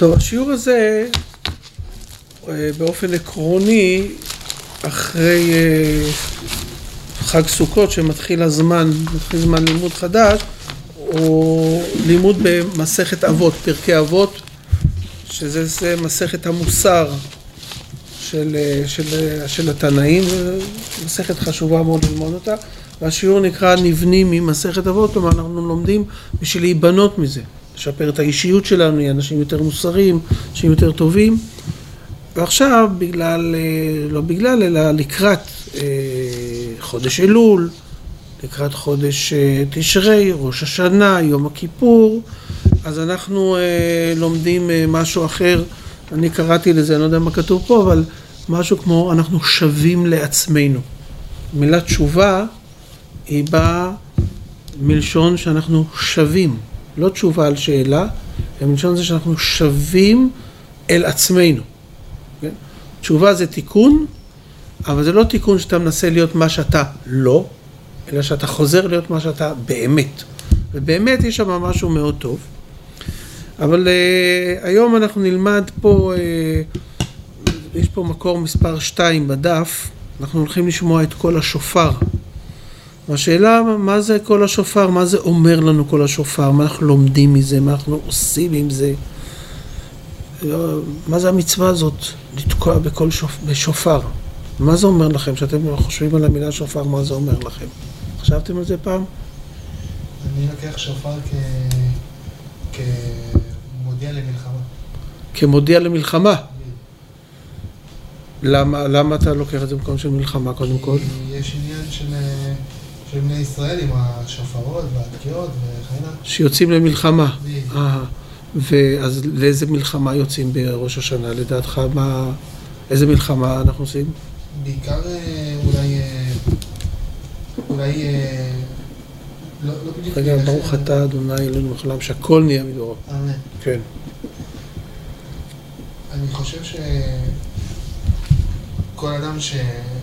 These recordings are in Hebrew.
טוב, השיעור הזה אה, באופן עקרוני, אחרי אה, חג סוכות שמתחיל הזמן, מתחיל זמן לימוד חדש, הוא לימוד במסכת אבות, פרקי אבות, שזה מסכת המוסר של, אה, של, של התנאים, מסכת חשובה מאוד ללמוד אותה, והשיעור נקרא נבנים ממסכת אבות, כלומר אנחנו לומדים בשביל להיבנות מזה. לשפר את האישיות שלנו, נהיה אנשים יותר מוסריים, אנשים יותר טובים. ועכשיו, בגלל, אה, לא בגלל, אלא לקראת אה, חודש אלול, לקראת חודש אה, תשרי, ראש השנה, יום הכיפור, אז אנחנו לומדים משהו אחר, אני קראתי לזה, אני לא יודע מה כתוב פה, אבל משהו כמו אנחנו שווים לעצמנו. מילה תשובה היא באה מלשון שאנחנו שווים. לא תשובה על שאלה, אלא מלשון זה שאנחנו שווים אל עצמנו. כן? תשובה זה תיקון, אבל זה לא תיקון שאתה מנסה להיות מה שאתה לא, אלא שאתה חוזר להיות מה שאתה באמת. ובאמת יש שם משהו מאוד טוב. אבל uh, היום אנחנו נלמד פה, uh, יש פה מקור מספר 2 בדף, אנחנו הולכים לשמוע את קול השופר. והשאלה, מה זה קול השופר? מה זה אומר לנו קול השופר? מה אנחנו לומדים מזה? מה אנחנו עושים עם זה? מה זה המצווה הזאת, לתקוע בקול שופ... בשופר? מה זה אומר לכם? כשאתם חושבים על המילה שופר, מה זה אומר לכם? חשבתם על זה פעם? אני לוקח שופר כ... כמודיע למלחמה. כמודיע למלחמה? למה, למה אתה לוקח את זה במקום של מלחמה קודם כל? יש עניין של... של בני ישראל עם השופרות והתקיעות וכן הלאה. שיוצאים למלחמה. אה, ואז לאיזה מלחמה יוצאים בראש השנה? לדעתך, מה... איזה מלחמה אנחנו עושים? בעיקר אה, אולי... אה, אולי... לא, לא בדיוק... רגע, ברוך אתה, אדוני אלוהינו מחלם, שהכל נהיה מדורו. אמן. כן. אני חושב ש... כל אדם ש...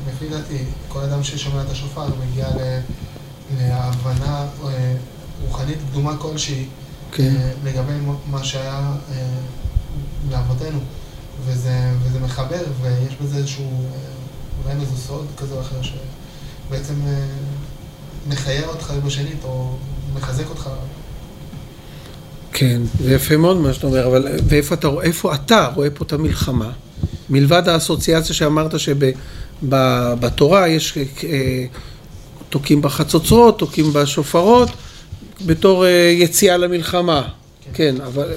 לפי דעתי, כל אדם ששומע את השופר מגיע להבנה אה, רוחנית קדומה כלשהי כן. אה, לגבי מה שהיה אה, לאבותינו. וזה, וזה מחבר, ויש בזה איזשהו, אולי איזה סוד כזה או אחר, שבעצם מחייר אותך בשנית, או מחזק אותך. כן, זה יפה מאוד מה שאתה אומר, אבל ואיפה אתה, איפה אתה רואה פה את המלחמה? מלבד האסוציאציה שאמרת שבתורה יש אה, תוקעים בחצוצרות, תוקעים בשופרות, בתור אה, יציאה למלחמה. כן, כן אבל...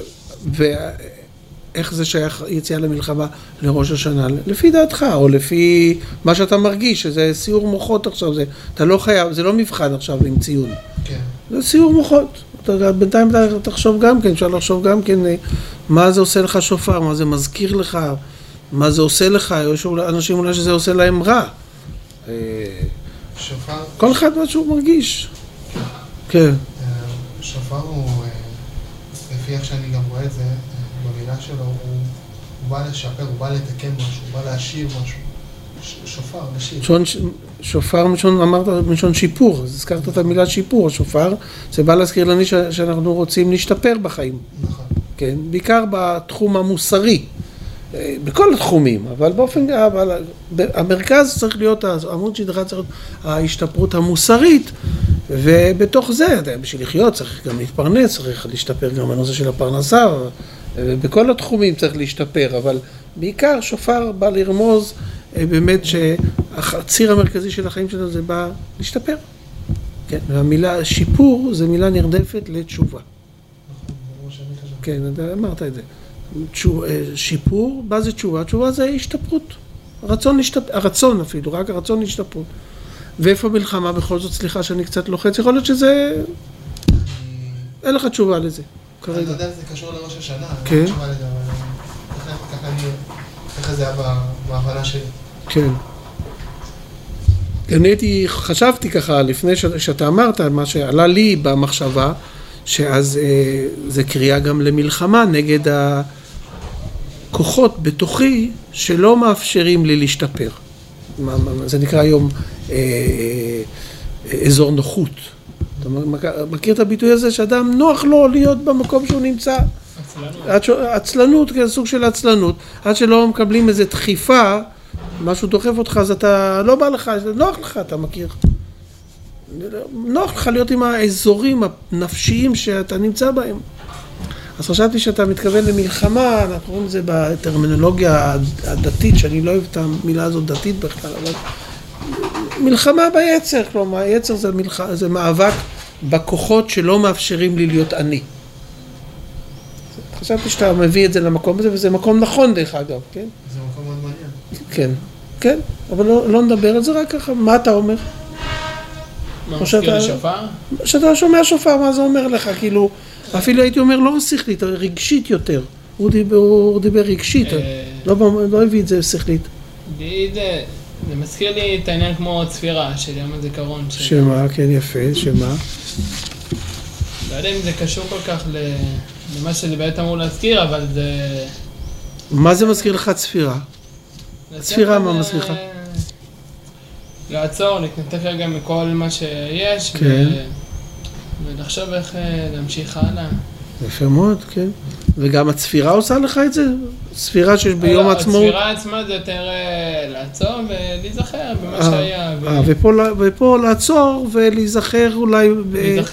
ואיך זה שייך יציאה למלחמה לראש השנה? לפי דעתך, או לפי מה שאתה מרגיש, שזה סיור מוחות עכשיו, זה, אתה לא חייב, זה לא מבחן עכשיו עם ציון. כן. זה סיור מוחות. אתה, בינתיים אתה תחשוב גם כן, אפשר לחשוב גם כן אה, מה זה עושה לך שופר, מה זה מזכיר לך, מה זה עושה לך, יש אנשים אולי שזה עושה להם רע. אה, שופר... כל אחד מה שהוא מרגיש. כן. אה, שופר הוא, אה, לפי איך שאני גם רואה את זה, במילה שלו, הוא בא לשפר, הוא בא לתקן משהו, הוא בא להשאיר משהו. שופר, בשיר. שופר מלשון, אמרת מלשון שיפור, אז הזכרת את המילה שיפור, שופר, זה בא להזכיר לנו שאנחנו רוצים להשתפר בחיים. נכון. כן, בעיקר בתחום המוסרי. בכל התחומים, אבל באופן, אבל המרכז צריך להיות, עמוד שדרה צריך להיות ההשתפרות המוסרית, ובתוך זה, בשביל לחיות צריך גם להתפרנס, צריך להשתפר גם בנושא של הפרנסה, בכל התחומים צריך להשתפר, אבל בעיקר שופר בא לרמוז אה, באמת שהציר המרכזי של החיים שלנו זה בא להשתפר. כן, והמילה שיפור זה מילה נרדפת לתשובה. כן, אמרת את זה. אה, שיפור, מה זה תשובה? תשובה זה השתפרות. רצון להשתפר, הרצון אפילו, רק הרצון להשתפרות. ואיפה מלחמה בכל זאת? סליחה שאני קצת לוחץ, יכול להיות שזה... אין לך תשובה לזה, כרגע. אני לא יודע זה קשור לראש השנה, כן. ככה זה היה בהבנה שלי. כן. אני הייתי, חשבתי ככה, לפני שאתה אמרת, מה שעלה לי במחשבה, שאז אה, זה קריאה גם למלחמה נגד ה... כוחות בתוכי שלא מאפשרים לי להשתפר. זה נקרא היום אה, אה, אזור נוחות. אתה מכיר את הביטוי הזה שאדם נוח לו להיות במקום שהוא נמצא? עצלנות. עצלנות, כן, סוג של עצלנות. עד שלא מקבלים איזו דחיפה, משהו דוחף אותך, אז אתה לא בא לך, נוח לך, אתה מכיר. נוח לך להיות עם האזורים הנפשיים שאתה נמצא בהם. אז חשבתי שאתה מתכוון למלחמה, אנחנו קוראים לזה בטרמינולוגיה הדתית, שאני לא אוהב את המילה הזאת דתית בכלל, אבל מלחמה ביצר, כלומר, היצר זה, מלח... זה מאבק בכוחות שלא מאפשרים לי להיות אני. חשבתי שאתה מביא את זה למקום הזה, וזה מקום נכון דרך אגב, כן? זה מקום מאוד מעניין. כן, כן, אבל לא, לא נדבר על זה, רק ככה, מה אתה אומר? מה, מזכיר לשופר? כשאתה שומע שופר, מה זה אומר לך? כאילו, אפילו הייתי אומר לא שכלית, רגשית יותר. הוא דיבר, הוא דיבר רגשית, אה, לא, לא הביא את זה שכלית. זה מזכיר לי את העניין כמו צפירה של יום הזיכרון. שמה, כן יפה, שמה? לא יודע אם זה קשור כל כך למה שזה באמת אמור להזכיר, אבל זה... מה זה מזכיר לך צפירה? צפירה מה מזכיר לך? לעצור, להתנתק רגע מכל מה שיש, כן. ולחשוב איך אה, להמשיך הלאה. יפה מאוד, כן. וגם הצפירה עושה לך את זה? ספירה שיש ביום לא, העצמאות? הצפירה עצמה זה יותר אה, לעצור ולהיזכר במה אה, שהיה. אה, ופה לעצור ולהיזכר אולי...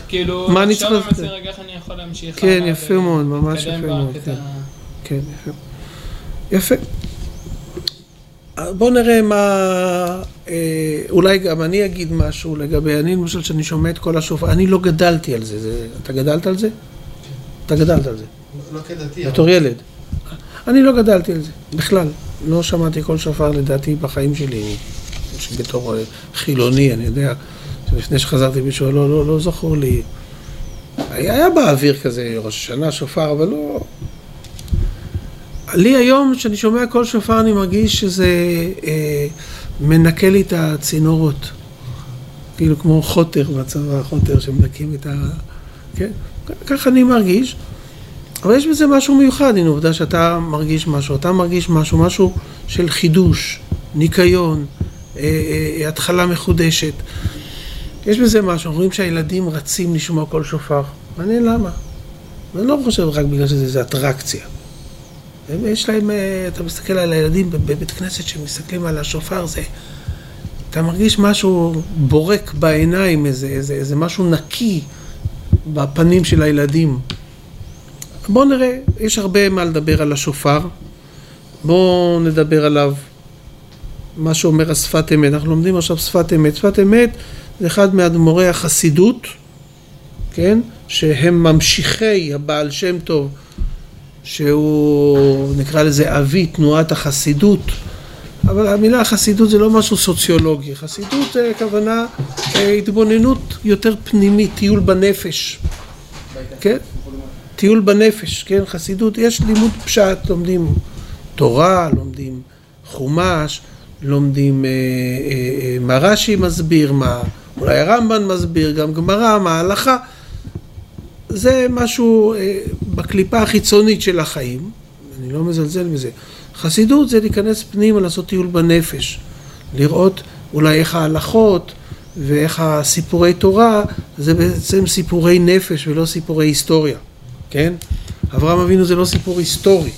כאילו, מה אני צריך... לעשות? רגע איך אני יכול להמשיך כן, יפה מאוד, ממש יפה מאוד. כן, כן יפה. יפה. בואו נראה מה, אולי גם אני אגיד משהו לגבי, אני למשל, שאני שומע את כל השופר, אני לא גדלתי על זה, זה אתה גדלת על זה? אתה גדלת על זה. לא כדתי. בתור ילד. אני לא גדלתי על זה, בכלל. לא שמעתי כל שופר לדעתי בחיים שלי. בתור אה, חילוני, אני יודע, לפני שחזרתי בשביל, לא, לא, לא זכור לי. היה באוויר כזה ראש השנה, שופר, אבל לא... לי היום, כשאני שומע כל שופר, אני מרגיש שזה אה, מנקה לי את הצינורות. כאילו כמו חוטר בצבא, חוטר שמנקים את ה... כן? ככה אני מרגיש. אבל יש בזה משהו מיוחד, הנה עובדה שאתה מרגיש משהו, אתה מרגיש משהו, משהו של חידוש, ניקיון, אה, אה, אה, התחלה מחודשת. יש בזה משהו, רואים שהילדים רצים לשמוע כל שופר. מעניין למה. אני לא חושב רק בגלל שזה אטרקציה. יש להם, אה, אתה מסתכל על הילדים בבית כנסת שמסתכלים על השופר, זה... אתה מרגיש משהו בורק בעיניים, איזה, איזה, איזה משהו נקי בפנים של הילדים. בואו נראה, יש הרבה מה לדבר על השופר. בואו נדבר עליו, מה שאומר השפת אמת. אנחנו לומדים עכשיו שפת אמת. שפת אמת זה אחד מאדמו"רי החסידות, כן? שהם ממשיכי הבעל שם טוב, שהוא נקרא לזה אבי תנועת החסידות. אבל המילה חסידות זה לא משהו סוציולוגי, חסידות זה כוונה אה, התבוננות יותר פנימית, טיול בנפש, כן? טיול בנפש, כן? חסידות, יש לימוד פשט, לומדים תורה, לומדים חומש, לומדים אה, אה, אה, מה רש"י מסביר, מה אולי הרמב"ן מסביר, גם גמרא, מה ההלכה. זה משהו אה, בקליפה החיצונית של החיים, אני לא מזלזל בזה. חסידות זה להיכנס פנימה, לעשות טיול בנפש, לראות אולי איך ההלכות ואיך הסיפורי תורה זה בעצם סיפורי נפש ולא סיפורי היסטוריה. כן? אברהם אבינו זה לא סיפור היסטורי.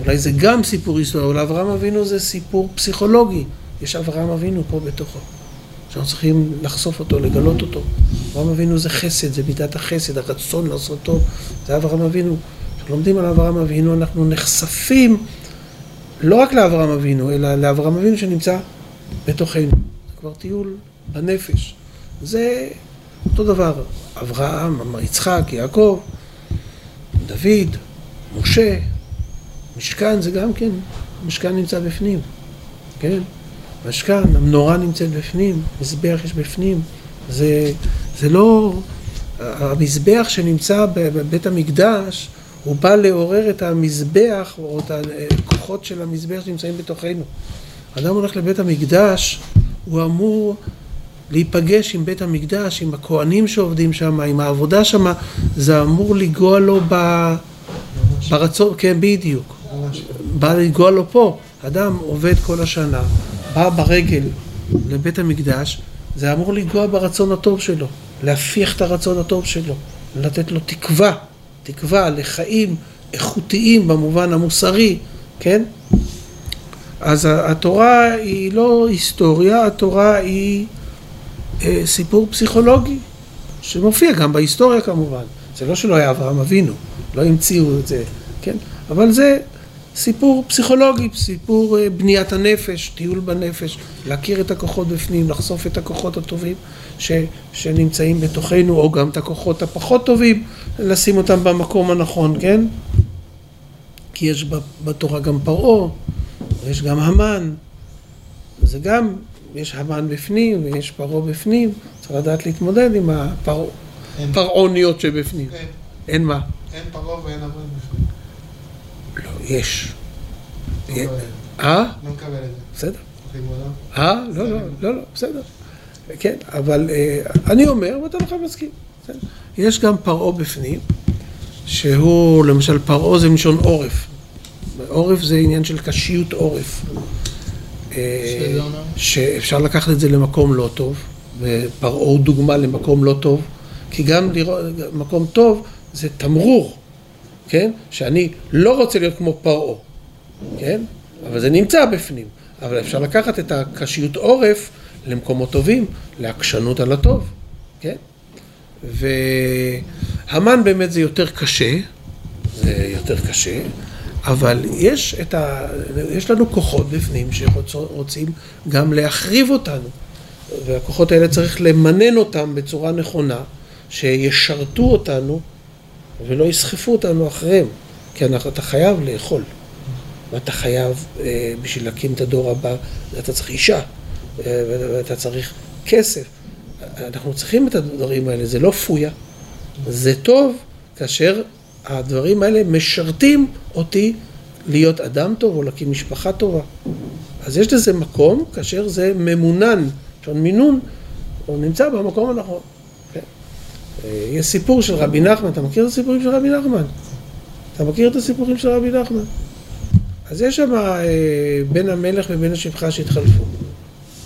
אולי זה גם סיפור היסטורי, אבל אברהם אבינו זה סיפור פסיכולוגי. יש אברהם אבינו פה בתוכו. שאנחנו צריכים לחשוף אותו, לגלות אותו. אברהם אבינו זה חסד, זה מידת החסד, הרצון לעשות טוב. זה אברהם אבינו. כשלומדים על אברהם אבינו אנחנו נחשפים לא רק לאברהם אבינו, אלא לאברהם אבינו שנמצא בתוכנו. זה כבר טיול בנפש. זה אותו דבר, אברהם, יצחק, יעקב. דוד, משה, משכן זה גם כן, משכן נמצא בפנים, כן? משכן, המנורה נמצאת בפנים, מזבח יש בפנים, זה, זה לא... המזבח שנמצא בבית המקדש, הוא בא לעורר את המזבח, או את הכוחות של המזבח שנמצאים בתוכנו. אדם הולך לבית המקדש, הוא אמור להיפגש עם בית המקדש, עם הכוהנים שעובדים שם, עם העבודה שם, זה אמור לגוע לו ב... ברצון, כן, בדיוק. בא לגוע לו פה. אדם עובד כל השנה, בא ברגל לבית המקדש, זה אמור לגוע ברצון הטוב שלו, להפיח את הרצון הטוב שלו, לתת לו תקווה, תקווה לחיים איכותיים במובן המוסרי, כן? אז התורה היא לא היסטוריה, התורה היא אה, סיפור פסיכולוגי, שמופיע גם בהיסטוריה כמובן. זה לא שלא היה אברהם אבינו, לא המציאו את זה, כן? אבל זה סיפור פסיכולוגי, סיפור אה, בניית הנפש, טיול בנפש, להכיר את הכוחות בפנים, לחשוף את הכוחות הטובים ש, שנמצאים בתוכנו, או גם את הכוחות הפחות טובים, לשים אותם במקום הנכון, כן? כי יש בתורה גם פרעה, ויש גם המן, זה גם, יש המן בפנים ויש פרעה בפנים, צריך לדעת להתמודד עם הפרעוניות שבפנים. אין. אין מה? אין פרעה ואין המן יש. לא אה? לא מקבל את זה. בסדר. אה? לא, לא, לא, לא, בסדר. כן, אבל אה, אני אומר, ואתה לא חייב להסכים. יש גם פרעה בפנים, שהוא, למשל, פרעה זה מלשון עורף. עורף זה עניין של קשיות עורף. אה, שאפשר לקחת את זה למקום לא טוב, ופרעה הוא דוגמה למקום לא טוב, כי גם לראות, מקום טוב זה תמרור, כן? שאני לא רוצה להיות כמו פרעה, כן? אבל זה נמצא בפנים. אבל אפשר לקחת את הקשיות עורף למקומות טובים, לעקשנות על הטוב, כן? והמן באמת זה יותר קשה, זה יותר קשה, אבל יש, ה... יש לנו כוחות בפנים שרוצים גם להחריב אותנו, והכוחות האלה צריך למנן אותם בצורה נכונה, שישרתו אותנו ולא יסחפו אותנו אחריהם, כי אנחנו, אתה חייב לאכול, ואתה חייב, אה, בשביל להקים את הדור הבא, אתה צריך אישה, אה, ואתה צריך כסף. אנחנו צריכים את הדברים האלה, זה לא פויה, זה טוב כאשר הדברים האלה משרתים אותי להיות אדם טוב או להקים משפחה טובה. אז יש לזה מקום כאשר זה ממונן, מינון, הוא נמצא במקום הנכון. אה, יש סיפור של רבי נחמן, אתה מכיר את הסיפורים של רבי נחמן? אתה מכיר את הסיפורים של רבי נחמן? אז יש שם אה, בן המלך ובן השפחה שהתחלפו.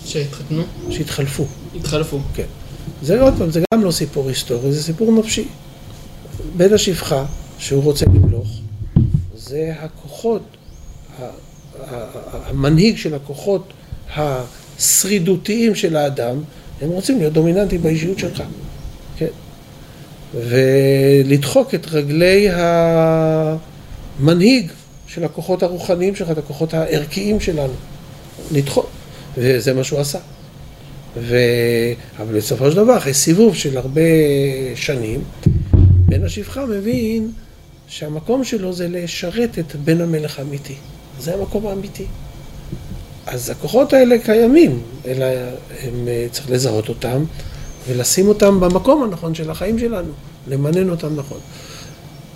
שהתחתנו? שהתחלפו. התחלפו. כן. זה עוד פעם, זה גם לא סיפור היסטורי, זה סיפור נפשי. בן השפחה, שהוא רוצה למלוך, זה הכוחות, המנהיג של הכוחות השרידותיים של האדם, הם רוצים להיות דומיננטיים באישיות שלך? ולדחוק את רגלי המנהיג של הכוחות הרוחניים שלך, את הכוחות הערכיים שלנו, לדחוק, וזה מה שהוא עשה. ו... אבל בסופו של דבר, אחרי סיבוב של הרבה שנים, בן השפחה מבין שהמקום שלו זה לשרת את בן המלך האמיתי. זה המקום האמיתי. אז הכוחות האלה קיימים, אלא הם, אה, צריך לזהות אותם ולשים אותם במקום הנכון של החיים שלנו, למנן אותם נכון.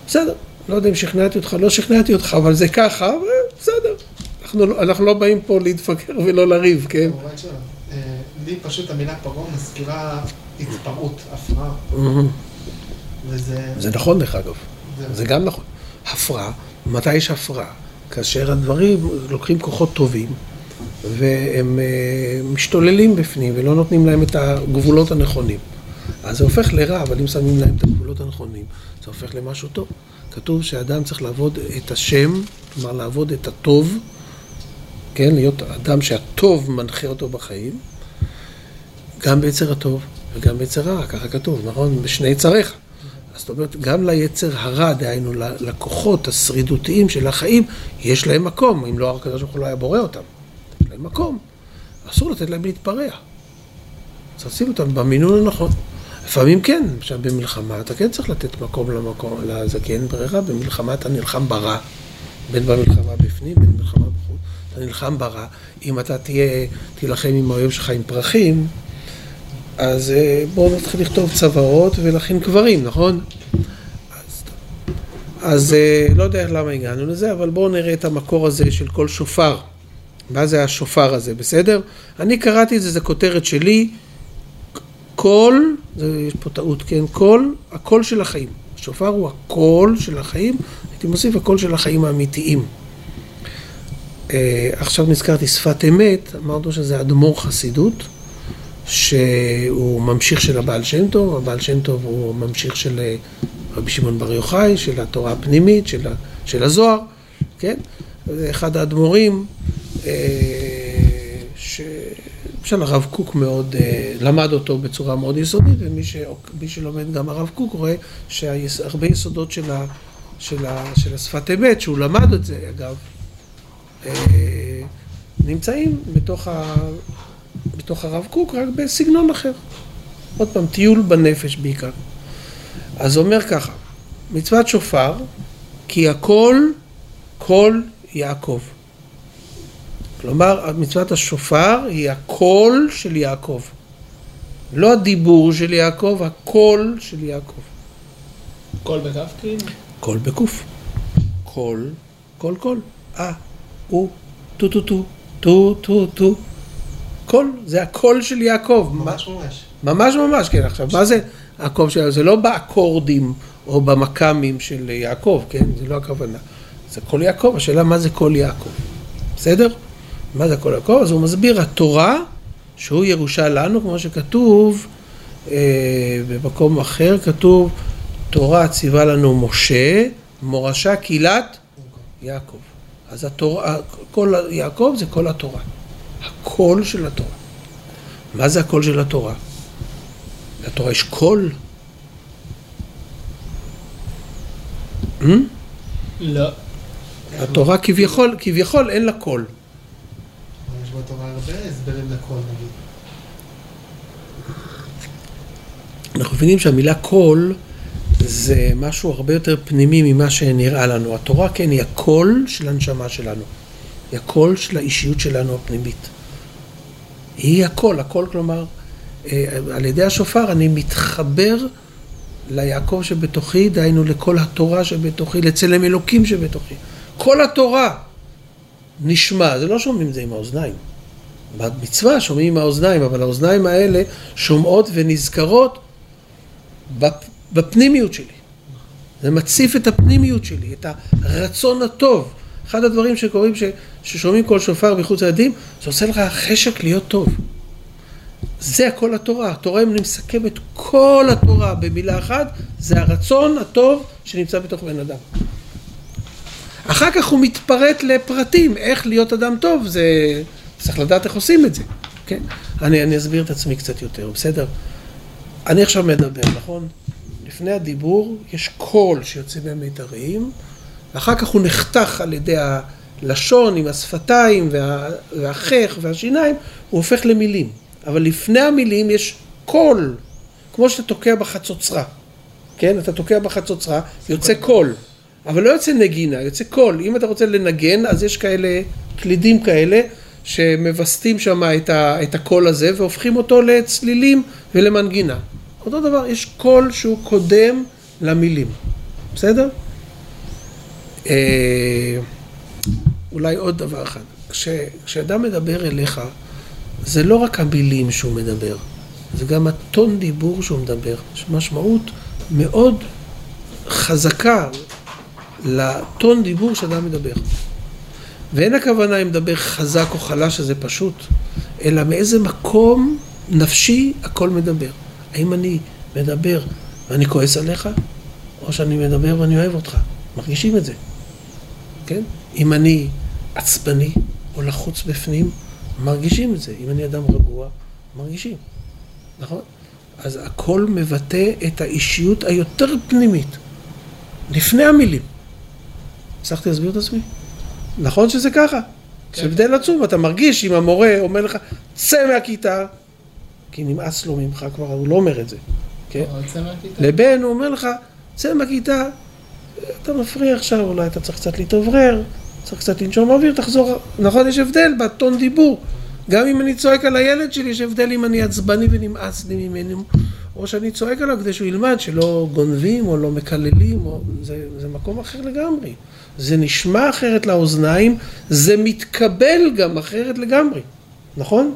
בסדר, לא יודע אם שכנעתי אותך, לא שכנעתי אותך, אבל זה ככה, בסדר. אנחנו, לא, אנחנו לא באים פה להתפקר ולא לריב, כן? כמובן שלא. אה, לי פשוט המילה פרעה מזכירה התפרעות, הפרעה. וזה... זה נכון דרך אגב. זה גם נכון. הפרעה, מתי יש הפרעה? כאשר הדברים לוקחים כוחות טובים והם אה, משתוללים בפנים ולא נותנים להם את הגבולות הנכונים. אז זה הופך לרע, אבל אם שמים להם את הגבולות הנכונים, זה הופך למשהו טוב. כתוב שאדם צריך לעבוד את השם, כלומר לעבוד את הטוב, כן, להיות אדם שהטוב מנחה אותו בחיים, גם ביצר הטוב וגם ביצר רע, ככה כתוב, נכון? בשני יצריך. זאת אומרת, גם ליצר הרע, דהיינו לכוחות השרידותיים של החיים, יש להם מקום, אם לא הקדוש ברוך הוא לא היה בורא אותם. להם מקום. אסור לתת להם להתפרע. צריך לשים אותם במינון הנכון. לפעמים כן, עכשיו במלחמה אתה כן צריך לתת מקום למקום, לזה כי אין ברירה, במלחמה אתה נלחם ברע, בין במלחמה בפנים, בין במלחמה בחוץ, אתה נלחם ברע. אם אתה תהיה, תילחם עם האויב שלך עם פרחים, אז אה, בואו נתחיל לכתוב צוואות ולהכין קברים, נכון? אז, אז אה, לא יודע למה הגענו לזה, אבל בואו נראה את המקור הזה של כל שופר. מה זה השופר הזה, בסדר? אני קראתי את זה, זו כותרת שלי, קול, יש פה טעות, כן? קול, הקול של החיים. השופר הוא הקול של החיים, הייתי מוסיף הקול של החיים האמיתיים. אה, עכשיו נזכרתי שפת אמת, אמרנו שזה אדמו"ר חסידות. שהוא ממשיך של הבעל שם טוב, הבעל שם טוב הוא ממשיך של אה, רבי שמעון בר יוחאי, של התורה הפנימית, של, של הזוהר, כן? זה אחד האדמו"רים, אה, שלמשל הרב קוק מאוד, אה, למד אותו בצורה מאוד יסודית, ומי ש, שלומד גם הרב קוק רואה שהרבה יסודות של, ה, של, ה, של השפת אמת, שהוא למד את זה אגב, נמצאים בתוך, ה, בתוך הרב קוק, רק בסגנון אחר. עוד פעם, טיול בנפש בעיקר. אז אומר ככה, מצוות שופר, כי הקול קול יעקב. כלומר, מצוות השופר היא הקול של יעקב. לא הדיבור של יעקב, הקול של יעקב. קול בכף כאילו? קול בקוף. קול, קול קול. אה, הוא, טו טו טו, טו טו טו. קול, זה הקול של יעקב. ממש ממש. ממש ממש, כן. עכשיו, מה זה הקול של יעקב? זה לא באקורדים או במקאמים של יעקב, כן? זה לא הכוונה. זה קול יעקב, השאלה מה זה קול יעקב. בסדר? מה זה קול יעקב? אז הוא מסביר, התורה, שהוא ירושה לנו, כמו שכתוב, אה, במקום אחר כתוב, תורה ציווה לנו משה, מורשה קהילת יעקב. אז התורה, קול יעקב זה קול התורה. הקול של התורה. מה זה הקול של התורה? לתורה יש קול? לא. התורה כביכול, כביכול אין לה קול. בתורה הרבה הסברים לקול נגיד. אנחנו מבינים שהמילה קול זה משהו הרבה יותר פנימי ממה שנראה לנו. התורה כן היא הקול של הנשמה שלנו. היא הקול של האישיות שלנו הפנימית. היא הקול, הקול כלומר, אה, על ידי השופר אני מתחבר ליעקב שבתוכי, דהיינו לכל התורה שבתוכי, לצלם אלוקים שבתוכי. כל התורה נשמע, זה לא שומעים את זה עם האוזניים. במצווה שומעים עם האוזניים, אבל האוזניים האלה שומעות ונזכרות בפנימיות שלי. זה מציף את הפנימיות שלי, את הרצון הטוב. אחד הדברים שקורים, ש, ששומעים כל שופר מחוץ לילדים, זה עושה לך חשק להיות טוב. זה הכל התורה. התורה, אם אני מסכם את כל התורה במילה אחת, זה הרצון הטוב שנמצא בתוך בן אדם. אחר כך הוא מתפרט לפרטים, איך להיות אדם טוב, זה... צריך לדעת איך עושים את זה, כן? אני, אני אסביר את עצמי קצת יותר, בסדר? אני עכשיו מדבר, נכון? לפני הדיבור יש קול שיוצא מהמיתרים, ואחר כך הוא נחתך על ידי הלשון עם השפתיים וה, והחך והשיניים, הוא הופך למילים. אבל לפני המילים יש קול, כמו שאתה תוקע בחצוצרה, כן? אתה תוקע בחצוצרה, יוצא קול. אבל לא יוצא נגינה, יוצא קול. אם אתה רוצה לנגן, אז יש כאלה, קלידים כאלה, שמווסתים שם את, את הקול הזה והופכים אותו לצלילים ולמנגינה. אותו דבר, יש קול שהוא קודם למילים, בסדר? אה, אולי עוד דבר אחד, כש, כשאדם מדבר אליך, זה לא רק המילים שהוא מדבר, זה גם הטון דיבור שהוא מדבר. יש משמעות מאוד חזקה לטון דיבור שאדם מדבר. ואין הכוונה אם מדבר חזק או חלש, שזה פשוט, אלא מאיזה מקום נפשי הכל מדבר. האם אני מדבר ואני כועס עליך, או שאני מדבר ואני אוהב אותך. מרגישים את זה, כן? אם אני עצבני או לחוץ בפנים, מרגישים את זה. אם אני אדם רגוע, מרגישים, נכון? אז הכל מבטא את האישיות היותר פנימית, לפני המילים. הצלחתי להסביר את עצמי? נכון שזה ככה. יש כן. הבדל עצום, אתה מרגיש אם המורה אומר לך, צא מהכיתה, כי נמאס לו ממך כבר, הוא לא אומר את זה. כן? לבין הוא אומר לך, צא מהכיתה, אתה מפריע עכשיו, אולי אתה צריך קצת להתאוורר, צריך קצת לנשום אוויר, תחזור. נכון, יש הבדל בטון דיבור. גם אם אני צועק על הילד שלי, יש הבדל אם אני עצבני ונמאס לי ממנו, או שאני צועק עליו כדי שהוא ילמד שלא גונבים או לא מקללים, או... זה, זה מקום אחר לגמרי. זה נשמע אחרת לאוזניים, זה מתקבל גם אחרת לגמרי, נכון?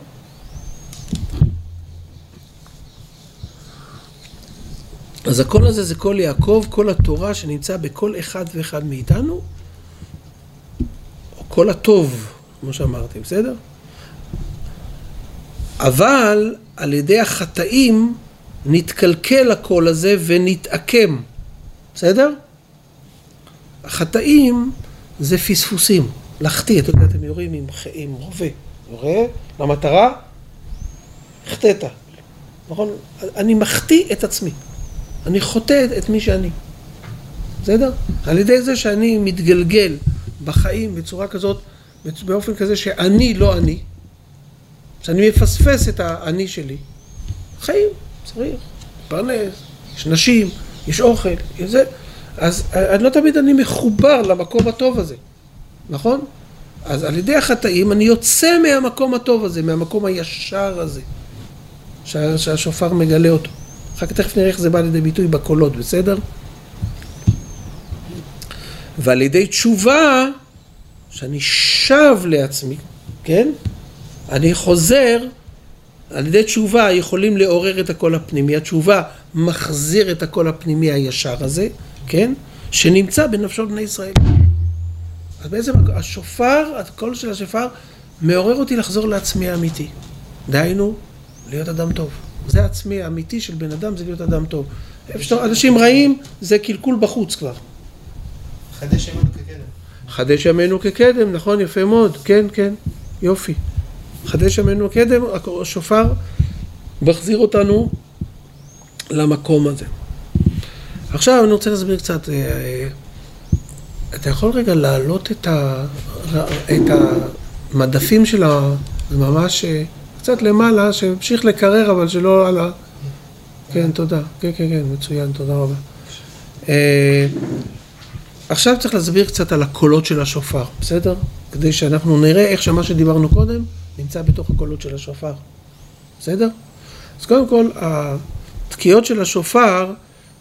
אז הקול הזה זה קול יעקב, קול התורה שנמצא בכל אחד ואחד מאיתנו, או קול הטוב, כמו שאמרתי, בסדר? אבל על ידי החטאים נתקלקל הקול הזה ונתעקם, בסדר? החטאים זה פספוסים, לחטיא, אתה יודע, אתם יורים עם, עם רובה, יורה למטרה, החטאת, נכון? אני מחטיא את עצמי, אני חוטא את מי שאני, בסדר? על ידי זה שאני מתגלגל בחיים בצורה כזאת, באופן כזה שאני לא אני, שאני מפספס את האני שלי, חיים, צריך, פרנס, יש נשים, יש אוכל, יש זה, אז אני לא תמיד אני מחובר למקום הטוב הזה, נכון? אז על ידי החטאים אני יוצא מהמקום הטוב הזה, מהמקום הישר הזה, שה, שהשופר מגלה אותו. אחר כך תכף נראה איך זה בא לידי ביטוי בקולות, בסדר? ועל ידי תשובה, שאני שב לעצמי, כן? אני חוזר, על ידי תשובה יכולים לעורר את הקול הפנימי, התשובה מחזיר את הקול הפנימי הישר הזה, כן? שנמצא בנפשו בני ישראל. אז בעצם השופר, הקול של השופר מעורר אותי לחזור לעצמי האמיתי. דהיינו, להיות אדם טוב. זה עצמי האמיתי של בן אדם, זה להיות אדם טוב. אנשים רעים זה קלקול בחוץ כבר. חדש ימינו כקדם. חדש ימינו כקדם, נכון, יפה מאוד, כן, כן, יופי. חדש ימינו כקדם, השופר מחזיר אותנו למקום הזה. עכשיו אני רוצה להסביר קצת, אה, אה, אתה יכול רגע להעלות את, ה, את המדפים של ה... זה ממש אה, קצת למעלה, שהמשיך לקרר אבל שלא על ה... כן, תודה. כן, כן, כן, מצוין, תודה רבה. עכשיו צריך להסביר קצת על הקולות של השופר, בסדר? כדי שאנחנו נראה איך שמה שדיברנו קודם נמצא בתוך הקולות של השופר, בסדר? אז קודם כל, התקיעות של השופר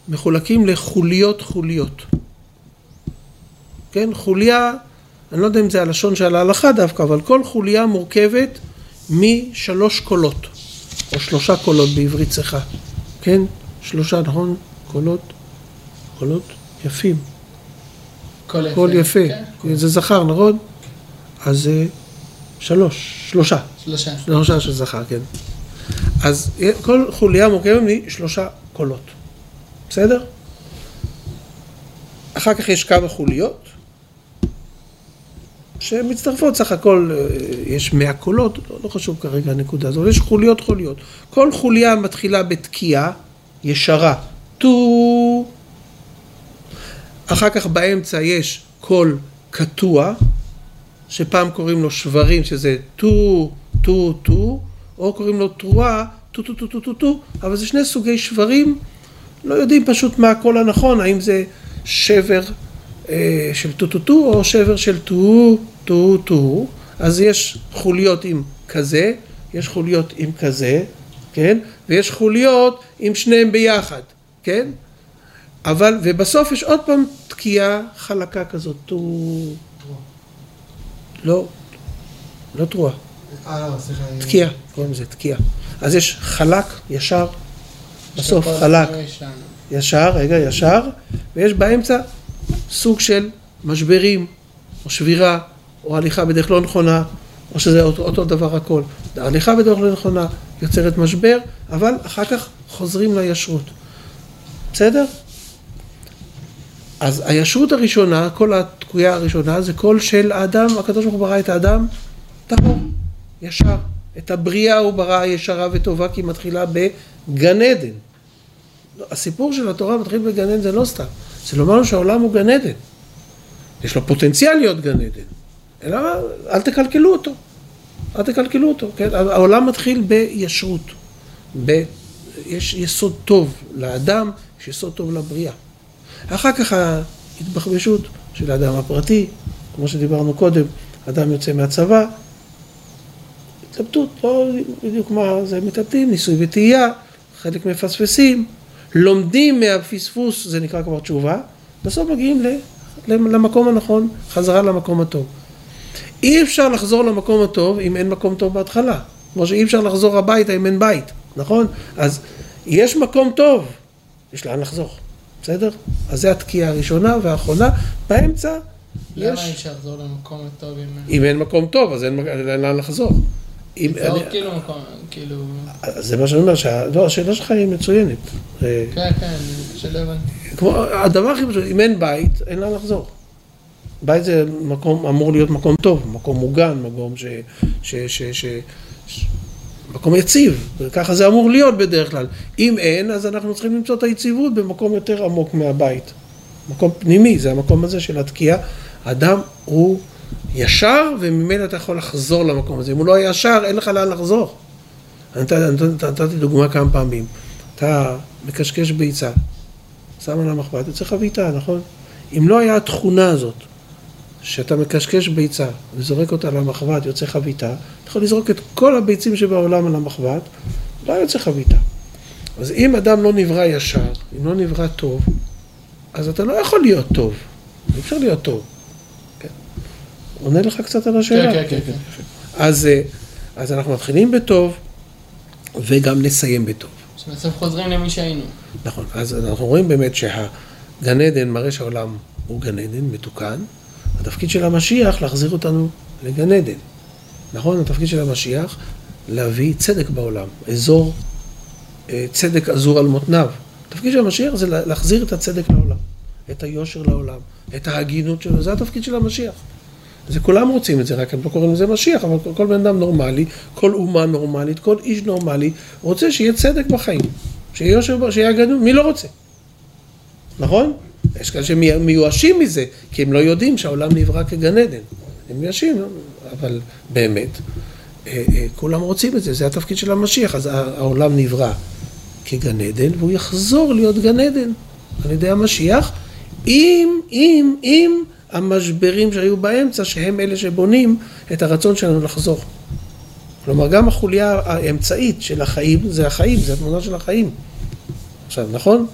מחולקים לחוליות חוליות. כן, חוליה, אני לא יודע אם זה הלשון של ההלכה דווקא, אבל כל חוליה מורכבת משלוש קולות, או שלושה קולות בעברית צחה, כן? שלושה, נכון? קולות, קולות יפים. קול יפה. קול יפה. כן. זה זכר, נכון? אז זה שלוש, שלושה. שלושה. שלושה של זכר, כן. אז כל חוליה מורכבת משלושה קולות. בסדר? אחר כך יש כמה חוליות שמצטרפות, סך הכל אה, יש מאה קולות, לא, לא חשוב כרגע הנקודה הזאת, יש חוליות חוליות. כל חוליה מתחילה בתקיעה ישרה, טו. אחר כך באמצע יש קול קטוע, שפעם קוראים לו שברים, שזה טו, טו, טו, או קוראים לו תרועה, טו, טו, טו, טו, טו, טו, אבל זה שני סוגי שברים לא יודעים פשוט מה הקול הנכון, האם זה שבר אה, של טו-טו-טו או שבר של טו-טו-טו, אז יש חוליות עם כזה, יש חוליות עם כזה, כן? ויש חוליות עם שניהם ביחד, כן? אבל, ובסוף יש עוד פעם תקיעה חלקה כזאת, טו... לא, לא תרועה. אה, לא, סליחה. תקיעה, קוראים לזה תקיעה. אז יש חלק, ישר, בסוף חלק, ישר, רגע, ישר, ויש באמצע סוג של משברים, או שבירה, או הליכה בדרך לא נכונה, או שזה אותו, אותו דבר הכל. ההליכה בדרך לא נכונה יוצרת משבר, אבל אחר כך חוזרים לישרות. בסדר? אז הישרות הראשונה, כל התקויה הראשונה, זה קול של האדם, הקדוש ברוך הוא ברא את האדם טהור, ישר. את הבריאה הוא ברא ישרה וטובה כי היא מתחילה בגן עדן. הסיפור של התורה מתחיל בגן עדן זה לא סתם, זה לומר שהעולם הוא גן עדן. יש לו פוטנציאל להיות גן עדן, אלא אל תקלקלו אותו, אל תקלקלו אותו, כן? העולם מתחיל בישרות, ב... יש יסוד טוב לאדם, יש יסוד טוב לבריאה. אחר כך ההתבחבשות של האדם הפרטי, כמו שדיברנו קודם, אדם יוצא מהצבא, התלבטות, לא בדיוק מה זה מתלבטים, ניסוי וטעייה, חלק מפספסים, לומדים מהפספוס, זה נקרא כבר תשובה, בסוף מגיעים למקום הנכון, חזרה למקום הטוב. אי אפשר לחזור למקום הטוב אם אין מקום טוב בהתחלה. כמו שאי אפשר לחזור הביתה אם אין בית, נכון? אז יש מקום טוב, יש לאן לחזור, בסדר? אז זה התקיעה הראשונה והאחרונה. באמצע יש... למה אי אפשר לחזור למקום הטוב אם... אם אין מקום טוב, אז אין לאן לחזור. אם... אני... כאילו מקום, כאילו... זה מה שאני אומר, לא, השאלה שלך היא מצוינת. כן, כן, שלא הבנתי. כמו, הדבר הכי פשוט, אם אין בית, אין לאן לחזור. בית זה מקום, אמור להיות מקום טוב, מקום מוגן, מקום ש... ש, ש, ש, ש מקום יציב, וככה זה אמור להיות בדרך כלל. אם אין, אז אנחנו צריכים למצוא את היציבות במקום יותר עמוק מהבית. מקום פנימי, זה המקום הזה של התקיעה. אדם הוא ישר, וממילא אתה יכול לחזור למקום הזה. אם הוא לא ישר, אין לך לאן לחזור. נתתי דוגמה כמה פעמים. אתה מקשקש ביצה, שם על המחבת, יוצא חביתה, נכון? אם לא היה התכונה הזאת, שאתה מקשקש ביצה וזורק אותה למחבת, יוצא חביתה, אתה יכול לזרוק את כל הביצים שבעולם על המחבת, לא יוצא חביתה. אז אם אדם לא נברא ישר, אם לא נברא טוב, אז אתה לא יכול להיות טוב. אי אפשר להיות טוב. עונה לך קצת על השאלה? כן, כן, כן. כן. אז, אה, אז אנחנו מתחילים בטוב, וגם נסיים בטוב. שבסוף חוזרים למי שהיינו. נכון, אז אנחנו רואים באמת שהגן עדן מראה שהעולם הוא גן עדן מתוקן, התפקיד של המשיח להחזיר אותנו לגן עדן. נכון? התפקיד של המשיח להביא צדק בעולם, אזור אה, צדק אזור על מותניו. התפקיד של המשיח זה להחזיר את הצדק לעולם, את היושר לעולם, את ההגינות שלו, זה התפקיד של המשיח. זה כולם רוצים את זה, רק הם לא קוראים לזה משיח, אבל כל, כל בן אדם נורמלי, כל אומה נורמלית, כל איש נורמלי, רוצה שיהיה צדק בחיים, שיהיה יושר, שיהיה הגנות, מי לא רוצה? נכון? יש כאלה שמיואשים מזה, כי הם לא יודעים שהעולם נברא כגן עדן. הם מיואשים, אבל באמת, אה, אה, כולם רוצים את זה, זה התפקיד של המשיח, אז העולם נברא כגן עדן, והוא יחזור להיות גן עדן על ידי המשיח, אם, אם, אם המשברים שהיו באמצע, שהם אלה שבונים את הרצון שלנו לחזור. כלומר, גם החוליה האמצעית של החיים, זה החיים, זה התמונה של החיים. עכשיו, נכון?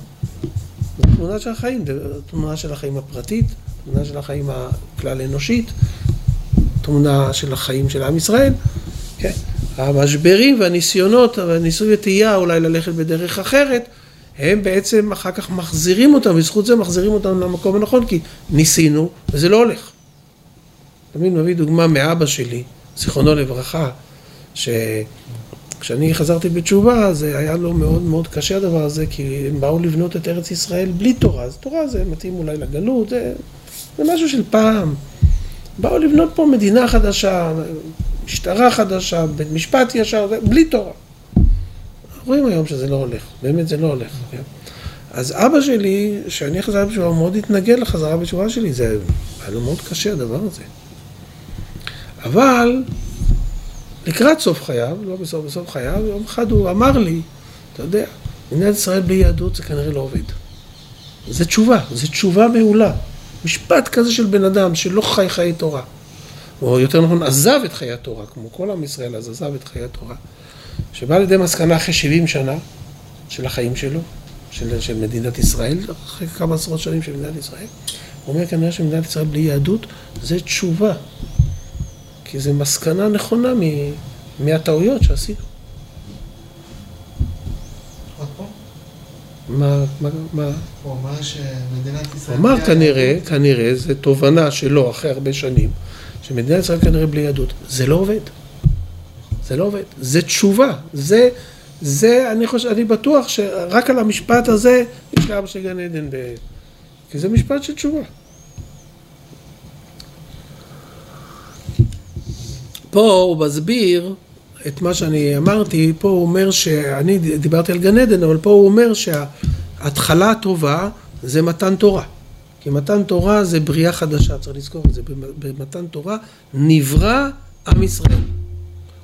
זו תמונה של החיים, זו תמונה של החיים הפרטית, תמונה של החיים הכלל אנושית, תמונה של החיים של עם ישראל. כן? המשברים והניסיונות, והניסוי וטעייה אולי ללכת בדרך אחרת, הם בעצם אחר כך מחזירים אותם, בזכות זה מחזירים אותם למקום הנכון, כי ניסינו וזה לא הולך. תמיד מביא דוגמה מאבא שלי, זיכרונו לברכה, שכשאני חזרתי בתשובה, זה היה לו מאוד מאוד קשה הדבר הזה, כי הם באו לבנות את ארץ ישראל בלי תורה, אז תורה זה מתאים אולי לגלות, זה, זה משהו של פעם. באו לבנות פה מדינה חדשה, משטרה חדשה, בית משפט ישר, בלי תורה. רואים היום שזה לא הולך, באמת זה לא הולך. כן? אז אבא שלי, כשאני חזרתי בתשובה, הוא מאוד התנגד לחזרה בתשובה שלי, זה היה לו מאוד קשה הדבר הזה. אבל לקראת סוף חייו, לא בסוף, בסוף חייו, יום אחד הוא אמר לי, אתה יודע, מדינת ישראל בלי יהדות זה כנראה לא עובד. זה תשובה, זה תשובה מעולה. משפט כזה של בן אדם שלא חי חיי תורה. או יותר נכון, עזב את חיי התורה, כמו כל עם ישראל, אז עזב את חיי התורה. שבא לידי מסקנה אחרי 70 שנה של החיים שלו, של, של מדינת ישראל, אחרי כמה עשרות שנים של מדינת ישראל, הוא אומר כנראה שמדינת ישראל בלי יהדות זה תשובה, כי זו מסקנה נכונה מ, מהטעויות שעשינו. מה, מה, מה? הוא אמר שמדינת ישראל... הוא אמר כנראה, כנראה, זו תובנה שלו אחרי הרבה שנים, שמדינת ישראל כנראה בלי יהדות. זה לא עובד. זה לא עובד. זה תשובה. זה, זה, אני חושב, אני בטוח שרק על המשפט הזה יש לאבא של גן עדן, ב... כי זה משפט של תשובה. פה הוא מסביר את מה שאני אמרתי, פה הוא אומר שאני דיברתי על גן עדן, אבל פה הוא אומר שההתחלה הטובה זה מתן תורה. כי מתן תורה זה בריאה חדשה, צריך לזכור את זה. במתן תורה נברא עם ישראל.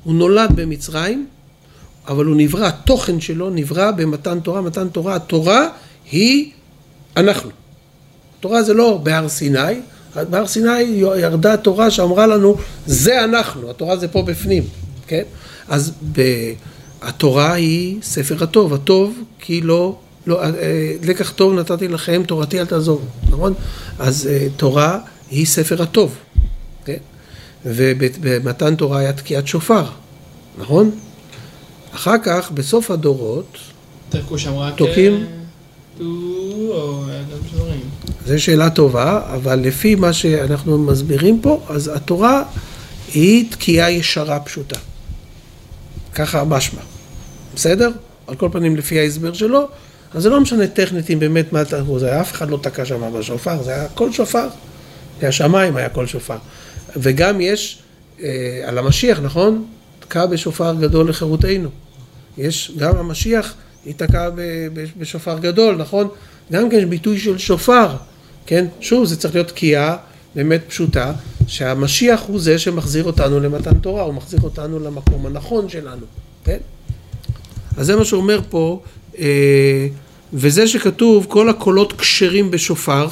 הוא נולד במצרים, אבל הוא נברא, התוכן שלו נברא במתן תורה. מתן תורה, התורה היא אנחנו. התורה זה לא בהר סיני, בהר סיני ירדה תורה שאמרה לנו, זה אנחנו, התורה זה פה בפנים, כן? אז ב... התורה היא ספר הטוב, הטוב כי לא, לא, אה, לקח טוב נתתי לכם, תורתי אל תעזוב, נכון? אז אה, תורה היא ספר הטוב? ובמתן תורה היה תקיעת שופר, נכון? אחר כך, בסוף הדורות, תוקעים... זו שאלה טובה, אבל לפי מה שאנחנו מסבירים פה, אז התורה היא תקיעה ישרה פשוטה. ככה משמע. בסדר? על כל פנים לפי ההסבר שלו, אז זה לא משנה טכנית אם באמת מה תקעו, זה אף אחד לא תקע שם בשופר, זה היה קול שופר. זה השמיים היה קול שופר. וגם יש אה, על המשיח, נכון? תקע בשופר גדול לחירותנו. יש, גם המשיח ייתקע בשופר גדול, נכון? גם כן יש ביטוי של שופר, כן? שוב, זה צריך להיות תקיעה באמת פשוטה, שהמשיח הוא זה שמחזיר אותנו למתן תורה, הוא מחזיר אותנו למקום הנכון שלנו, כן? אז זה מה שאומר פה, אה, וזה שכתוב כל הקולות כשרים בשופר,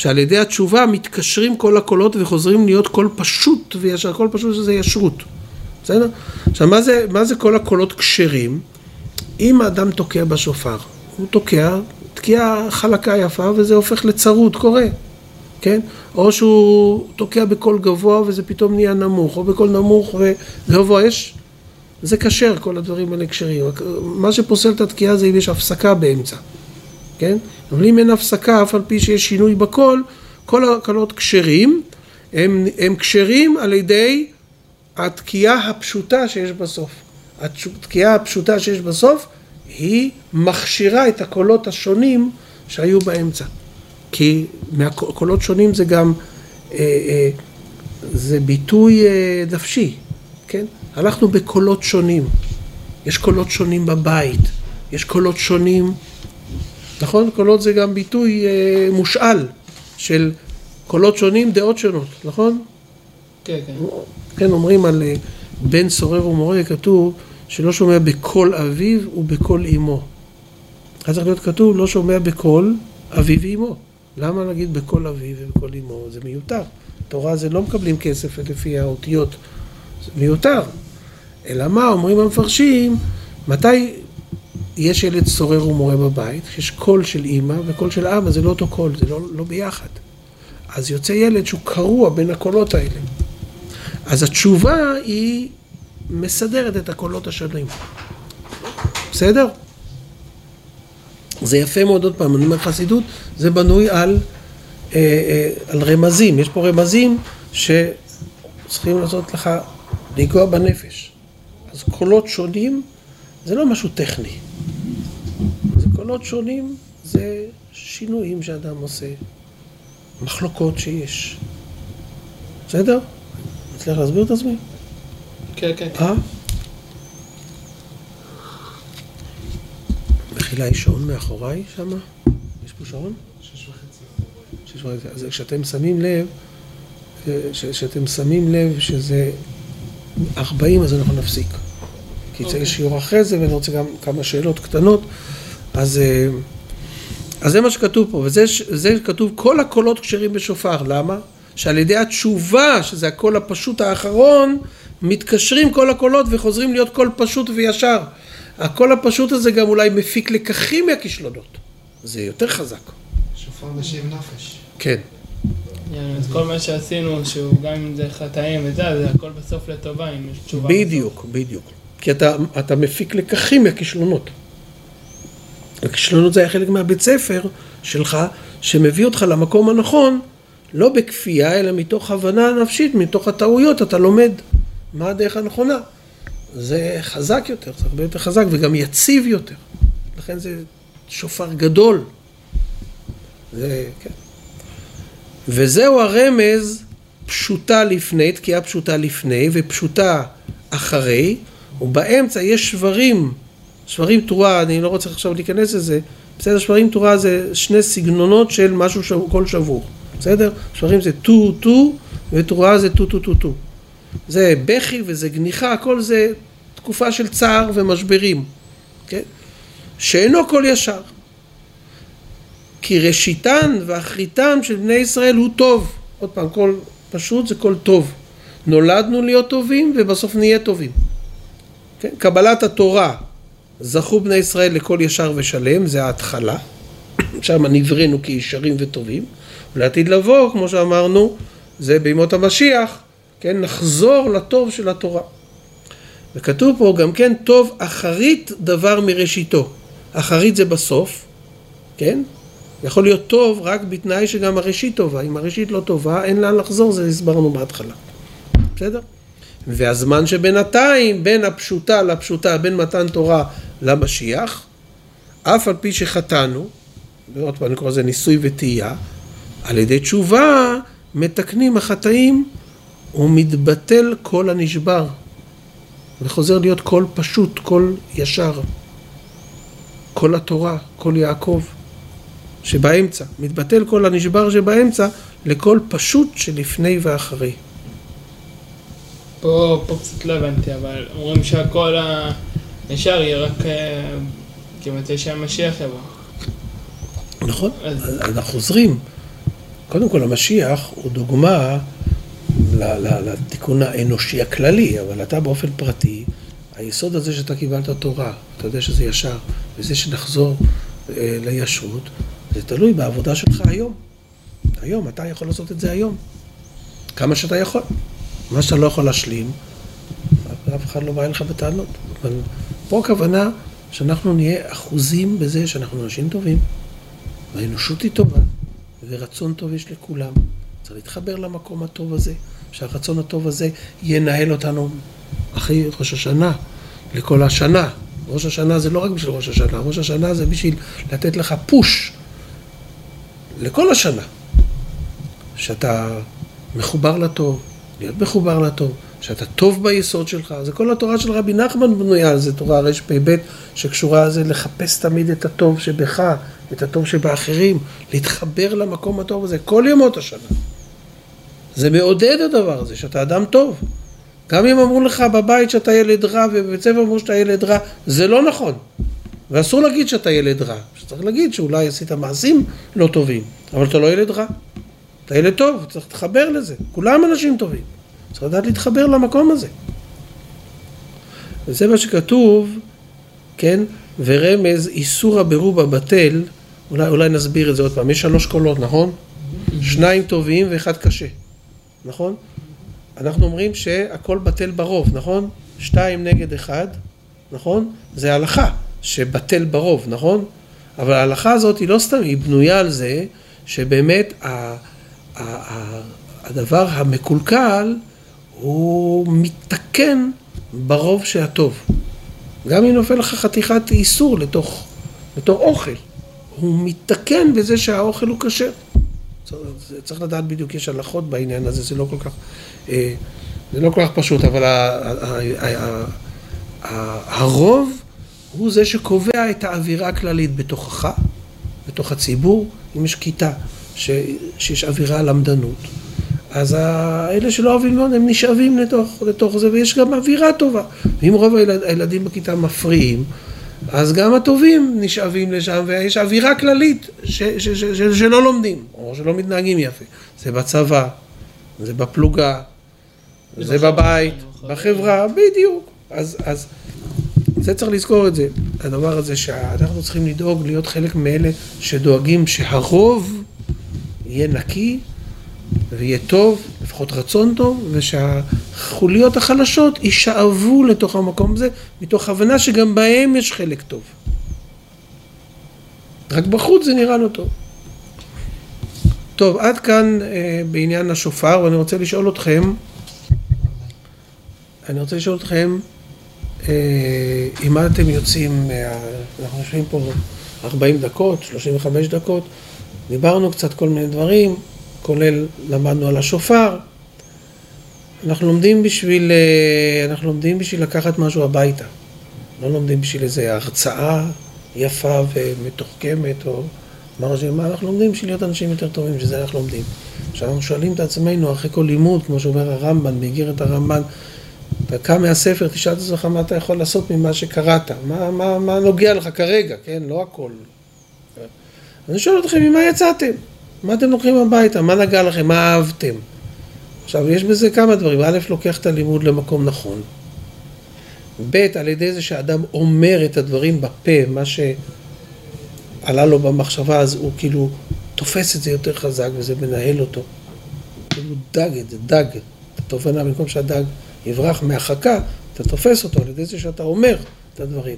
שעל ידי התשובה מתקשרים כל הקולות וחוזרים להיות קול פשוט וישר, קול פשוט שזה ישרות, בסדר? עכשיו מה זה, מה זה כל הקולות כשרים? אם האדם תוקע בשופר, הוא תוקע תקיעה חלקה יפה וזה הופך לצרות, קורה, כן? או שהוא תוקע בקול גבוה וזה פתאום נהיה נמוך, או בקול נמוך וגבוה, יש... זה כשר, כל הדברים האלה כשרים. מה שפוסל את התקיעה זה אם יש הפסקה באמצע, כן? אבל אם אין הפסקה, אף על פי שיש שינוי בקול, כל הקולות כשרים, הם, כשרים על ידי התקיעה הפשוטה שיש בסוף. התקיעה הפשוטה שיש בסוף היא מכשירה את הקולות השונים שהיו באמצע. כי מהקולות שונים זה גם, אה, אה, זה ביטוי אה, נפשי, כן? הלכנו בקולות שונים. יש קולות שונים בבית, יש קולות שונים, נכון? קולות זה גם ביטוי אה, מושאל של קולות שונים, דעות שונות, נכון? כן, כן. כן, אומרים על אה, בן סורר ומורה, כתוב שלא שומע בקול אביו ובקול אמו. אז צריך להיות כתוב, לא שומע בקול אביו ואמו. למה להגיד בקול אביו ובקול אמו? זה מיותר. תורה זה לא מקבלים כסף לפי האותיות, זה מיותר. אלא מה, אומרים המפרשים, מתי יש ילד סורר ומורה בבית, יש קול של אימא וקול של אבא, זה לא אותו קול, זה לא, לא ביחד. אז יוצא ילד שהוא קרוע בין הקולות האלה. אז התשובה היא מסדרת את הקולות השונים. בסדר? זה יפה מאוד, עוד פעם, אני אומר חסידות, זה בנוי על, אה, אה, על רמזים. יש פה רמזים שצריכים לעשות לך, לנגוע בנפש. אז קולות שונים זה לא משהו טכני. זה קולות שונים, זה שינויים שאדם עושה, מחלוקות שיש. בסדר? מצליח להסביר את עצמי? כן, כן. אה? מחילה, יש שעון מאחוריי שם? יש פה שעון? שש וחצי. שש וחצי. אז כשאתם שמים לב, כשאתם שמים לב שזה 40 אז אנחנו נפסיק. כי okay. יש שיעור אחרי זה ואני רוצה גם כמה שאלות קטנות. אז, אה, אז זה מה שכתוב פה, וזה כתוב כל הקולות כשרים בשופר. למה? שעל ידי התשובה, שזה הקול הפשוט האחרון, מתקשרים כל הקולות וחוזרים להיות קול פשוט וישר. הקול הפשוט הזה גם אולי מפיק לקחים מהכישלונות. זה יותר חזק. שופר משיב נפש. כן. אז כל מה שעשינו, שהוא גם אם זה חטאים וזה, זה הכל בסוף לטובה, אם יש תשובה. בדיוק. בדיוק. כי אתה, אתה מפיק לקחים מהכישלונות. הכישלונות זה היה חלק מהבית ספר שלך, שמביא אותך למקום הנכון, לא בכפייה, אלא מתוך הבנה נפשית, מתוך הטעויות, אתה לומד מה הדרך הנכונה. זה חזק יותר, זה הרבה יותר חזק וגם יציב יותר. לכן זה שופר גדול. זה, כן. וזהו הרמז פשוטה לפני, תקיעה פשוטה לפני ופשוטה אחרי, ובאמצע יש שברים, שברים תרועה, אני לא רוצה עכשיו להיכנס לזה, בסדר, שברים תרועה זה שני סגנונות של משהו שב, קול שבור, בסדר? שברים זה טו טו ותרועה זה טו טו טו טו. זה בכי וזה גניחה, הכל זה תקופה של צער ומשברים, כן? שאינו קול ישר. כי ראשיתן ואחריתן של בני ישראל הוא טוב. עוד פעם, כל פשוט זה כל טוב. נולדנו להיות טובים ובסוף נהיה טובים. כן? קבלת התורה, זכו בני ישראל לכל ישר ושלם, זה ההתחלה. שם נבראנו כישרים וטובים. ולעתיד לבוא, כמו שאמרנו, זה בימות המשיח, כן? נחזור לטוב של התורה. וכתוב פה גם כן, טוב אחרית דבר מראשיתו. אחרית זה בסוף, כן? יכול להיות טוב רק בתנאי שגם הראשית טובה. אם הראשית לא טובה, אין לאן לחזור, זה הסברנו בהתחלה. בסדר? והזמן שבינתיים, בין הפשוטה לפשוטה, בין מתן תורה למשיח, אף על פי שחטאנו, ועוד פעם אני קורא לזה ניסוי וטעייה, על ידי תשובה מתקנים החטאים ומתבטל כל הנשבר. וחוזר להיות קול פשוט, קול ישר, קול התורה, קול יעקב שבאמצע, מתבטל כל הנשבר שבאמצע לקול פשוט שלפני ואחרי. פה, פה קצת לא הבנתי, אבל אומרים שהקול הישר יהיה רק אה, כמתי שהמשיח יבוא. נכון, אז אנחנו חוזרים. קודם כל המשיח הוא דוגמה לתיקון האנושי הכללי, אבל אתה באופן פרטי, היסוד הזה שאתה קיבלת תורה, אתה יודע שזה ישר, וזה שנחזור אה, לישרות, זה תלוי בעבודה שלך היום. היום, אתה יכול לעשות את זה היום. כמה שאתה יכול. מה שאתה לא יכול להשלים, אף אחד לא בא אליך בטענות. אבל פה הכוונה שאנחנו נהיה אחוזים בזה שאנחנו אנשים טובים, והאנושות היא טובה, ורצון טוב יש לכולם. צריך להתחבר למקום הטוב הזה, שהרצון הטוב הזה ינהל אותנו אחרי ראש השנה, לכל השנה. ראש השנה זה לא רק בשביל ראש השנה, ראש השנה זה בשביל לתת לך פוש לכל השנה. שאתה מחובר לטוב, להיות מחובר לטוב, שאתה טוב ביסוד שלך. זה כל התורה של רבי נחמן בנויה, זה תורה רפ"ב שקשורה לזה לחפש תמיד את הטוב שבך, את הטוב שבאחרים, להתחבר למקום הטוב הזה כל ימות השנה. זה מעודד הדבר הזה, שאתה אדם טוב. גם אם אמרו לך בבית שאתה ילד רע ובבית ספר אמרו שאתה ילד רע, זה לא נכון. ואסור להגיד שאתה ילד רע. צריך להגיד שאולי עשית מעשים לא טובים, אבל אתה לא ילד רע. אתה ילד טוב, צריך להתחבר לזה. כולם אנשים טובים. צריך לדעת להתחבר למקום הזה. וזה מה שכתוב, כן, ורמז איסור הבירוב הבטל, אולי, אולי נסביר את זה עוד פעם, יש שלוש קולות, נכון? שניים טובים ואחד קשה, נכון? אנחנו אומרים שהכל בטל ברוב, נכון? שתיים נגד אחד, נכון? זה הלכה שבטל ברוב, נכון? אבל ההלכה הזאת היא לא סתם, היא בנויה על זה שבאמת ה, הדבר המקולקל הוא מתקן ברוב שהטוב. גם אם נופל לך חתיכת איסור לתוך, לתוך אוכל, הוא מתקן בזה שהאוכל הוא כשר. צריך לדעת בדיוק, יש הלכות בעניין הזה, זה לא כל כך, אה, זה לא כל כך פשוט, אבל הרוב הוא זה שקובע את האווירה הכללית בתוכך, בתוך הציבור, אם יש כיתה שיש אווירה למדנות. אז האלה שלא אוהבים ללמוד הם נשאבים לתוך, לתוך זה ויש גם אווירה טובה. ואם רוב הילד, הילדים בכיתה מפריעים, אז גם הטובים נשאבים לשם ויש אווירה כללית ש, ש, ש, ש, שלא לומדים או שלא מתנהגים יפה. זה בצבא, זה בפלוגה, זה בבית, בחברה, בדיוק. אז, אז זה צריך לזכור את זה, הדבר הזה שאנחנו צריכים לדאוג להיות חלק מאלה שדואגים שהרוב יהיה נקי ויהיה טוב, לפחות רצון טוב, ושהחוליות החלשות יישאבו לתוך המקום הזה, מתוך הבנה שגם בהם יש חלק טוב. רק בחוץ זה נראה לא טוב. טוב, עד כאן אה, בעניין השופר, ואני רוצה לשאול אתכם, אני רוצה לשאול אתכם, אה, מה אתם יוצאים, אה, אנחנו יושבים פה 40 דקות, 35 דקות, דיברנו קצת כל מיני דברים, כולל למדנו על השופר. אנחנו לומדים בשביל, אה, אנחנו לומדים בשביל לקחת משהו הביתה. לא לומדים בשביל איזו הרצאה יפה ומתוחכמת או מה אנחנו לומדים בשביל להיות אנשים יותר טובים, שזה אנחנו לומדים. כשאנחנו שואלים את עצמנו אחרי כל לימוד, כמו שאומר הרמב"ן, באיגרת הרמב"ן, קם מהספר, תשאל את עצמך מה אתה יכול לעשות ממה שקראת, מה, מה, מה נוגע לך כרגע, כן? לא הכל. אני שואל אתכם, ממה יצאתם? מה אתם לוקחים הביתה? מה נגע לכם? מה אהבתם? עכשיו, יש בזה כמה דברים. א', לוקח את הלימוד למקום נכון. ב', על ידי זה שאדם אומר את הדברים בפה, מה שעלה לו במחשבה, אז הוא כאילו תופס את זה יותר חזק וזה מנהל אותו. כאילו דג את זה, דג. אתה תובנה במקום שהדג יברח מהחכה, אתה תופס אותו על ידי זה שאתה אומר את הדברים.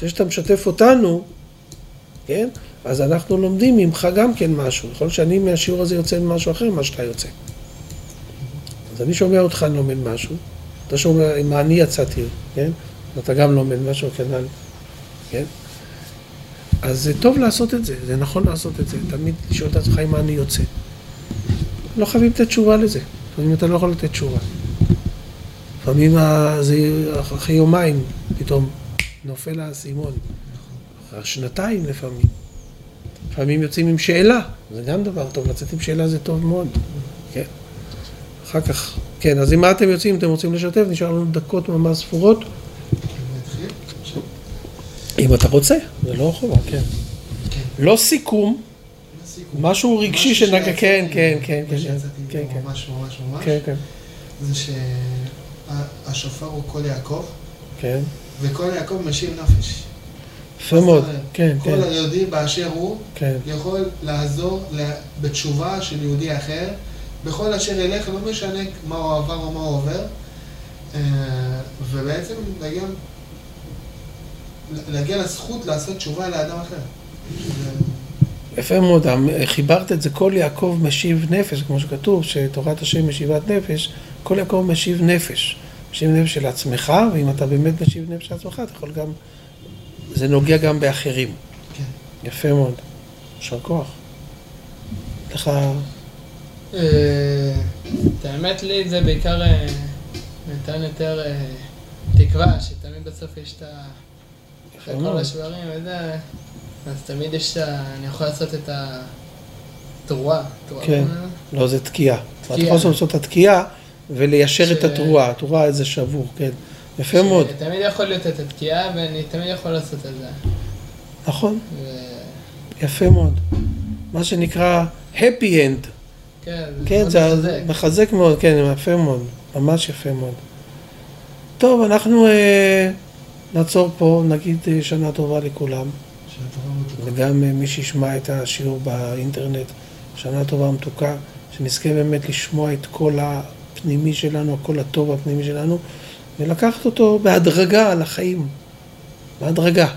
זה שאתה משתף אותנו, כן? אז אנחנו לומדים ממך גם כן משהו. יכול להיות שאני מהשיעור הזה יוצא ממשהו אחר ממה שאתה יוצא. אז אני שומע אותך, אני לומד משהו, אתה שאומר, עם אני יצאתי, כן? אתה גם לומד משהו כנ"ל, כן? אז זה טוב לעשות את זה, זה נכון לעשות את זה, תמיד לשאול את עצמך עם מה אני יוצא. לא חייבים לתת תשובה לזה, לפעמים אתה לא יכול לתת תשובה. לפעמים זה אחרי יומיים פתאום נופל האסימון. שנתיים לפעמים. לפעמים יוצאים עם שאלה, זה גם דבר טוב, לצאת עם שאלה זה טוב מאוד. כן. אחר כך, כן, אז עם מה אתם יוצאים? אתם רוצים לשתף? נשאר לנו דקות ממש ספורות. אם אתה רוצה, זה לא חובה, כן. לא סיכום, משהו רגשי שנגע, כן, כן, כן, כן, כן, כן, ממש ממש ממש, כן, כן. זה שהשופר הוא קול יעקב, כן, וקול יעקב משאיר נפש. יפה מאוד, כן, כן. כל היהודי באשר הוא, כן. יכול לעזור בתשובה של יהודי אחר, בכל אשר ילך, לא משנה מה הוא עבר או מה הוא עובר, אה, ובעצם להגיע להגיע לזכות לעשות תשובה לאדם אחר. יפה מאוד, חיברת את זה, כל יעקב משיב נפש, כמו שכתוב, שתורת השם משיבת נפש, כל יעקב משיב נפש. משיב נפש של עצמך, ואם אתה באמת משיב נפש של עצמך, אתה יכול גם, זה נוגע גם באחרים. כן. יפה מאוד. יישר כוח. לך... אה, את האמת לי זה בעיקר אה, נתן יותר אה, תקווה, שתמיד בסוף יש את ה... אחרי כל השברים וזה, אז תמיד יש, אני יכול לעשות את התרועה. כן, לא, זה תקיעה. אתה יכול לעשות את התקיעה וליישר את התרועה, התרועה איזה שבור, כן. יפה מאוד. תמיד יכול להיות את התקיעה ואני תמיד יכול לעשות את זה. נכון. יפה מאוד. מה שנקרא happy end. כן, כן זה מחזק מאוד, כן, יפה מאוד. ממש יפה מאוד. טוב, אנחנו... אה, נעצור פה, נגיד אה, שנה טובה לכולם. שנה טובה וגם אה, מי שישמע את השיעור באינטרנט, שנה טובה מתוקה, שנזכה באמת לשמוע את כל הפנימי שלנו, הקול הטוב הפנימי שלנו, ולקחת אותו בהדרגה על החיים. בהדרגה.